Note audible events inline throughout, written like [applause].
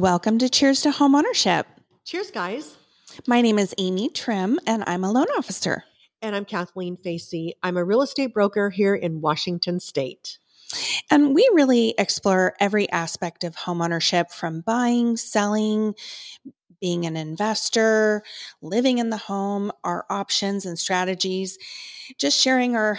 Welcome to Cheers to Homeownership. Cheers, guys. My name is Amy Trim, and I'm a loan officer. And I'm Kathleen Facey. I'm a real estate broker here in Washington State. And we really explore every aspect of homeownership from buying, selling, being an investor, living in the home, our options and strategies, just sharing our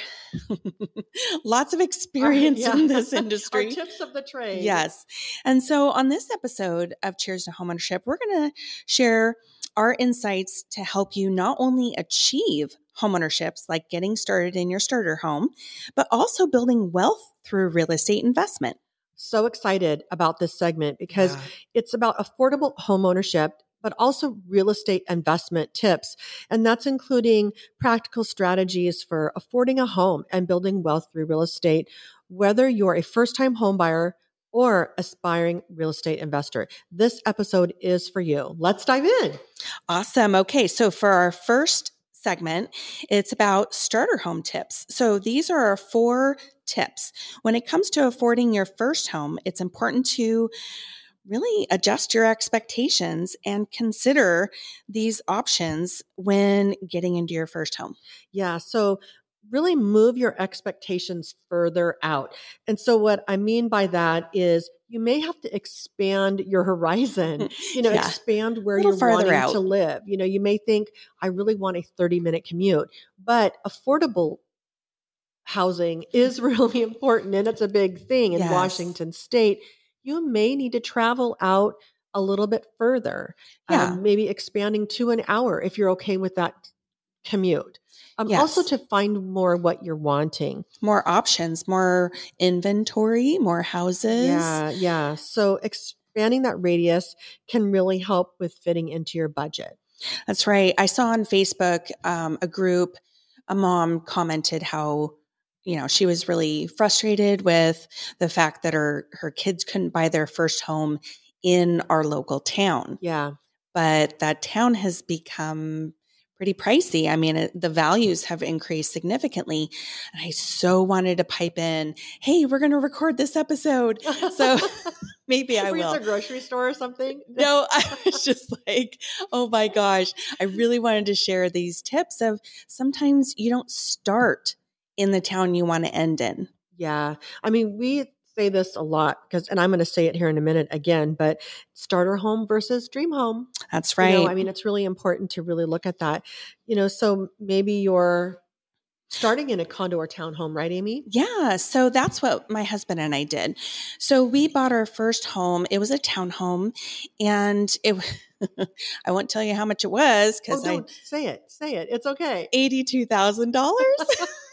[laughs] lots of experience yeah. in this [laughs] industry. Our tips of the trade. Yes. And so on this episode of Cheers to Homeownership, we're going to share our insights to help you not only achieve homeownerships like getting started in your starter home, but also building wealth through real estate investment. So excited about this segment because Yeah. it's about affordable homeownership, but also real estate investment tips. And that's including practical strategies for affording a home and building wealth through real estate, whether you're a first time home buyer or aspiring real estate investor. This episode is for you. Let's dive in. Awesome. Okay. So for our first segment, it's about starter home tips. So these are our four tips. When it comes to affording your first home, it's important to really adjust your expectations and consider these options when getting into your first home. Yeah. So really move your expectations further out. And so what I mean by that is you may have to expand your horizon, [laughs] you know, Yeah. expand where you're wanting out. to live. You know, you may think I really want a 30 minute commute, but affordable housing is [laughs] really important and it's a big thing in Yes. Washington state. You may need to travel out a little bit further. Yeah. Um, maybe expanding to an hour if you're okay with that commute. Um, Also to find more what you're wanting. More options, more inventory, more houses. Yeah, yeah. So expanding that radius can really help with fitting into your budget. That's right. I saw on Facebook um, a group, a mom commented how, you know, she was really frustrated with the fact that her her kids couldn't buy their first home in our local town, Yeah. but that town has become pretty pricey. I mean, it, the values have increased significantly, and I so wanted to pipe in, "Hey, we're going to record this episode." So [laughs] [laughs] maybe I Were will. at the grocery store or something? No, I [laughs] was just like, oh my gosh. I really wanted to share these tips of sometimes you don't start in the town you want to end in. Yeah. I mean, we say this a lot because, and I'm going to say it here in a minute again, but starter home versus dream home. That's You right. know, I mean, it's really important to really look at that. You know, so maybe you're starting in a condo or townhome, right, Amy? yeah, so that's what my husband and I did. So we bought our first home. It was a townhome, and it. [laughs] I won't tell you how much it was Oh, because I don't say it. Say it. It's okay. eighty-two thousand dollars. [laughs]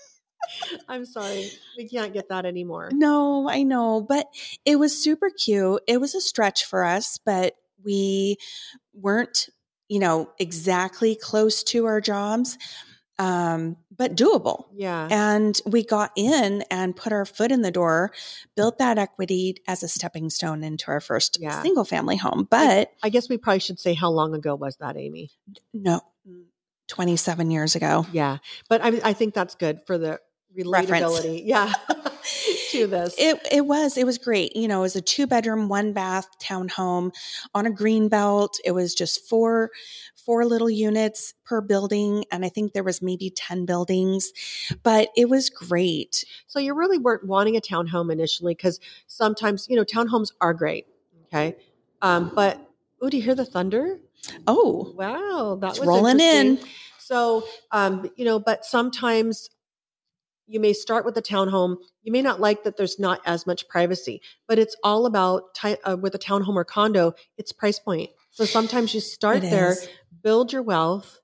I'm sorry. We can't get that anymore. No, I know, but it was super cute. It was a stretch for us, but we weren't, you know, exactly close to our jobs, um, but doable. Yeah. And we got in and put our foot in the door, built that equity as a stepping stone into our first Yeah. single family home. But I guess we probably should say how long ago was that, Amy? no, 27 years ago. Yeah, but I, I think that's good for the Reference. relatability. Yeah, [laughs] to this. It it was it was great. You know, it was a two bedroom, one bath townhome on a green belt. It was just four four little units per building, and I think there was maybe ten buildings, but it was great. so you really weren't wanting a townhome initially because sometimes you know townhomes are great. Okay, um, but oh, do you hear the thunder? Oh, Wow, that It's was rolling in. So, um, you know, but sometimes you may start with a townhome. You may not like that there's not as much privacy, but it's all about ti uh, with a townhome or condo. It's price point. So sometimes you start there, build your wealth.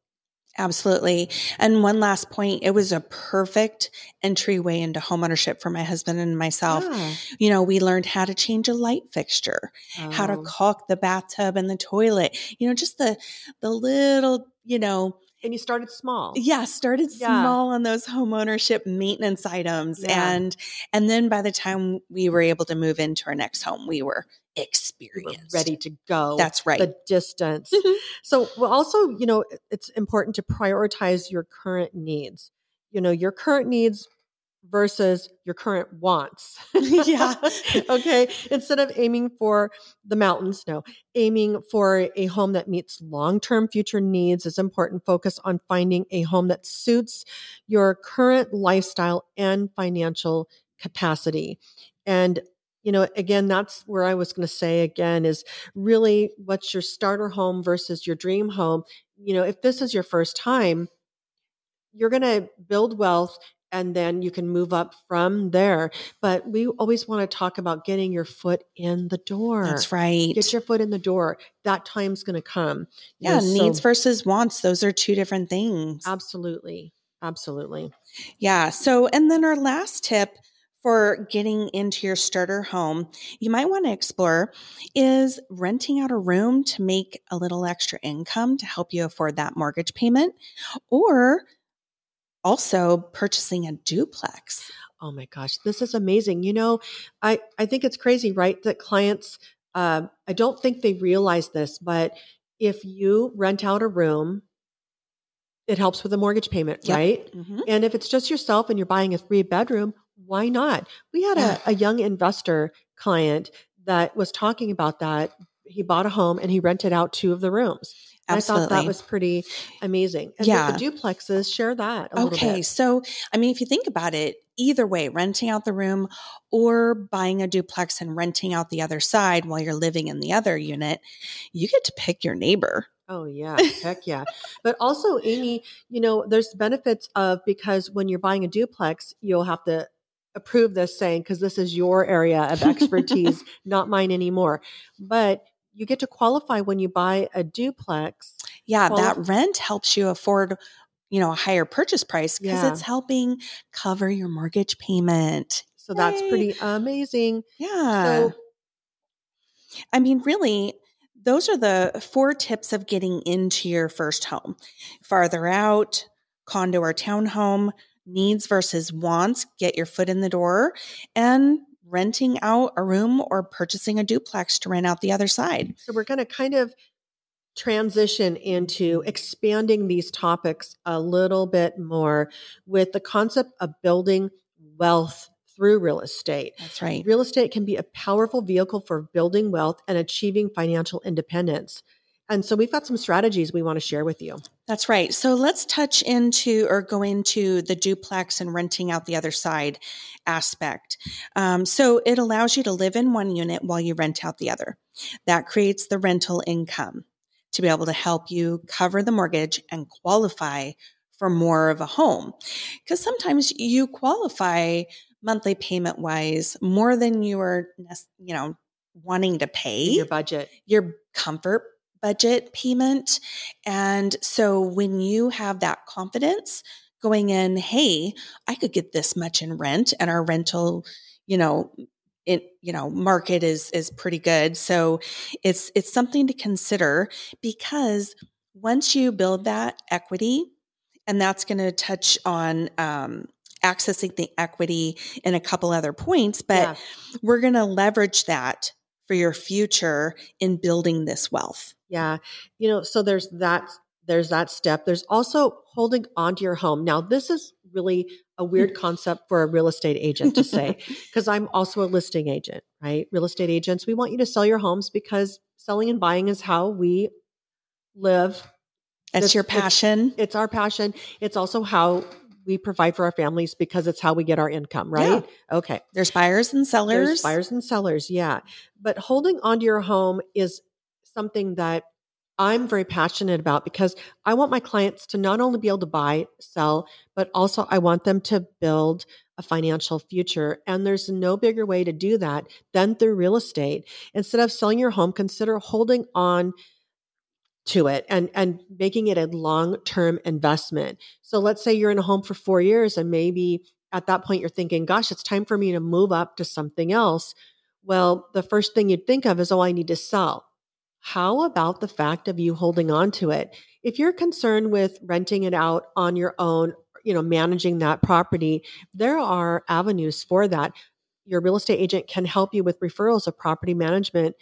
Absolutely. And one last point, it was a perfect entryway into homeownership for my husband and myself. Yeah. You know, we learned how to change a light fixture, how to Oh. caulk the bathtub and the toilet. You know, just the the little, you know, and you started small. yeah, started Yeah. small on those homeownership maintenance items Yeah. and and then by the time we were able to move into our next home, we were Experienced. ready to go. That's right. The distance. Mhm. So, well, also, you know, it's important to prioritize your current needs. You know, your current needs versus your current wants. [laughs] Yeah. [laughs] okay. Instead of aiming for the mountains, no, aiming for a home that meets long term future needs is important. Focus on finding a home that suits your current lifestyle and financial capacity. And you know, again, that's where I was going to say again is really what's your starter home versus your dream home. You know, if this is your first time, you're going to build wealth and then you can move up from there. But we always want to talk about getting your foot in the door. That's right. Get your foot in the door. That time's going to come. You yeah, know, needs so, versus wants, those are two different things. Absolutely. Absolutely. Yeah. So, and then our last tip for getting into your starter home, you might want to explore is renting out a room to make a little extra income to help you afford that mortgage payment or also purchasing a duplex. Oh my gosh, this is amazing. You know, I, I think it's crazy, right? That clients, uh, I don't think they realize this, but if you rent out a room, it helps with the mortgage payment, yep. right? Mm-hmm. And if it's just yourself and you're buying a three bedroom, why not? We had a, a young investor client that was talking about that. He bought a home and he rented out two of the rooms. Absolutely. I thought that was pretty amazing. And yeah. the duplexes, share that. okay. So, I mean, if you think about it, either way, renting out the room or buying a duplex and renting out the other side while you're living in the other unit, you get to pick your neighbor. Oh yeah, [laughs] heck yeah. but also Amy, you know, there's benefits of because when you're buying a duplex, you'll have to approve this saying because this is your area of expertise, [laughs] not mine anymore. But you get to qualify when you buy a duplex. Yeah, Quali- that rent helps you afford you know a higher purchase price because yeah. it's helping cover your mortgage payment. So Yay. that's pretty amazing. Yeah. So I mean really those are the four tips of getting into your first home. Farther out, condo or townhome, needs versus wants, get your foot in the door, and renting out a room or purchasing a duplex to rent out the other side. So we're going to kind of transition into expanding these topics a little bit more with the concept of building wealth through real estate. That's right. Real estate can be a powerful vehicle for building wealth and achieving financial independence. And so we've got some strategies we want to share with you. That's right. So let's touch into or go into the duplex and renting out the other side aspect. Um, so it allows you to live in one unit while you rent out the other. That creates the rental income to be able to help you cover the mortgage and qualify for more of a home. Because sometimes you qualify monthly payment wise more than you are, you know, wanting to pay. Your budget. Your comfort budget payment. And so when you have that confidence going in, hey, I could get this much in rent and our rental, you know, it, you know, market is is pretty good. So it's it's something to consider because once you build that equity, and that's going to touch on um, accessing the equity in a couple other points, but yeah. we're going to leverage that for your future in building this wealth. Yeah. You know, so there's that there's that step. There's also holding onto your home. Now, this is really a weird [laughs] concept for a real estate agent to say [laughs] because I'm also a listing agent, right? Real estate agents, we want you to sell your homes because selling and buying is how we live. It's, it's your passion. It's, it's, our passion. It's also how we provide for our families because it's how we get our income, right? Yeah. Okay. There's buyers and sellers. There's buyers and sellers, yeah. But holding onto your home is something that I'm very passionate about because I want my clients to not only be able to buy, sell, but also I want them to build a financial future. And there's no bigger way to do that than through real estate. Instead of selling your home, consider holding on to it and and making it a long-term investment. So let's say you're in a home for 4 years and maybe at that point you're thinking, gosh, it's time for me to move up to something else. Well, the first thing you'd think of is, oh, I need to sell. How about the fact of you holding on to it? If you're concerned with renting it out on your own, you know, managing that property, there are avenues for that. Your real estate agent can help you with referrals of property management,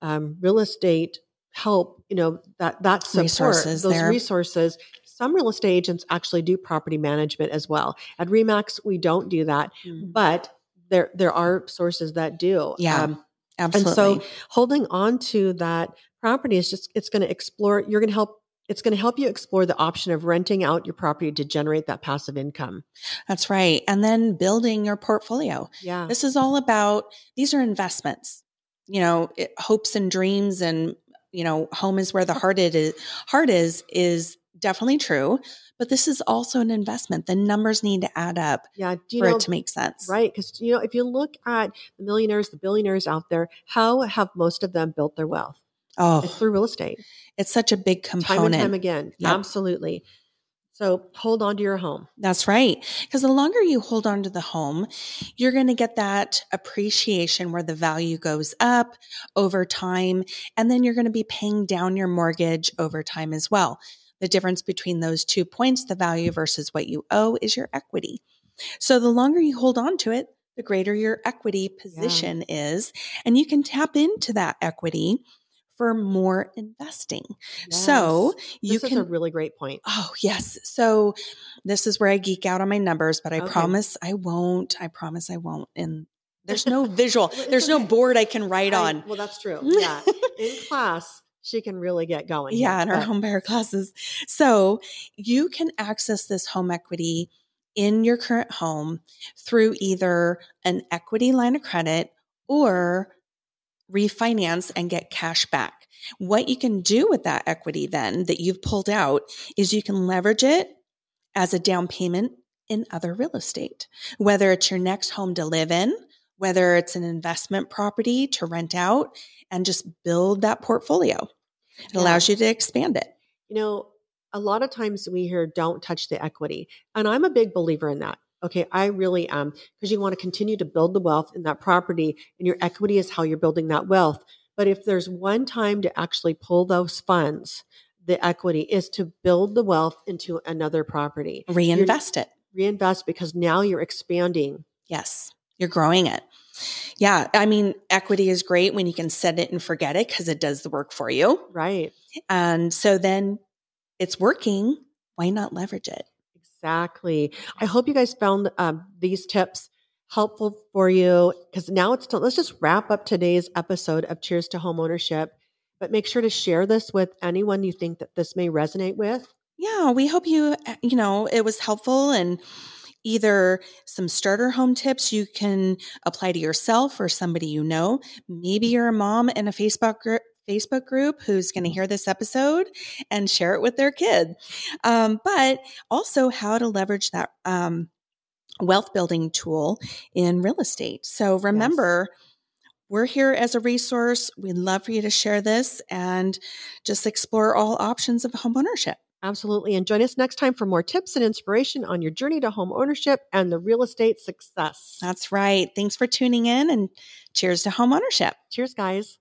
um, real estate help, you know, that that support, resources those there. resources some real estate agents actually do property management as well. At RE/MAX, we don't do that, Mm. but there there are sources that do. Yeah, Um, Absolutely. and so holding on to that property is just it's going to explore. You're going to help. It's going to help you explore the option of renting out your property to generate that passive income. That's right. And then building your portfolio. Yeah. This is all about these are investments. You know, it, hopes and dreams and you know, home is where the heart it is heart is is definitely true, but this is also an investment. The numbers need to add up Yeah. Do you for know it to make sense. Right. Because, you know, if you look at the millionaires, the billionaires out there, how have most of them built their wealth? Oh. It's Oh, through real estate. it's such a big component. Time and time again. Yep. Absolutely. So hold on to your home. That's right. Because the longer you hold on to the home, you're going to get that appreciation where the value goes up over time. And then you're going to be paying down your mortgage over time as well. The difference between those two points, the value versus what you owe, is your equity. So the longer you hold on to it, the greater your equity position is. And you can tap into that equity for more investing. So you this can a really great point. Oh, yes. So this is where I geek out on my numbers, but I Okay. promise I won't. I promise I won't. And there's no [laughs] visual, there's no board I can write I- on. well, that's true. Yeah. [laughs] In class, she can really get going. Yeah, in our but- home buyer classes. So you can access this home equity in your current home through either an equity line of credit or refinance and get cash back. What you can do with that equity then that you've pulled out is you can leverage it as a down payment in other real estate, whether it's your next home to live in, whether it's an investment property to rent out and just build that portfolio. It Yeah. allows you to expand it. You know, a lot of times we hear don't touch the equity. And I'm a big believer in that. Okay, I really am because you want to continue to build the wealth in that property, and your equity is how you're building that wealth. But if there's one time to actually pull those funds, the equity is to build the wealth into another property, Reinvest it. reinvest because now you're expanding. Yes, you're growing it. Yeah, I mean, equity is great when you can set it and forget it because it does the work for you. Right. And so then it's working. Why not leverage it? Exactly. I hope you guys found um, these tips helpful for you because now it's let's just wrap up today's episode of Cheers to Home Ownership. But make sure to share this with anyone you think that this may resonate with. Yeah, we hope you, you know, it was helpful and either some starter home tips you can apply to yourself or somebody you know. Maybe you're a mom in a Facebook group. Facebook group who's going to hear this episode and share it with their kid. Um, but also how to leverage that um, wealth building tool in real estate. So remember, we're here as a resource. We'd love for you to share this and just explore all options of homeownership. Absolutely. And join us next time for more tips and inspiration on your journey to home ownership and the real estate success. That's right. Thanks for tuning in and cheers to home ownership. Cheers, guys.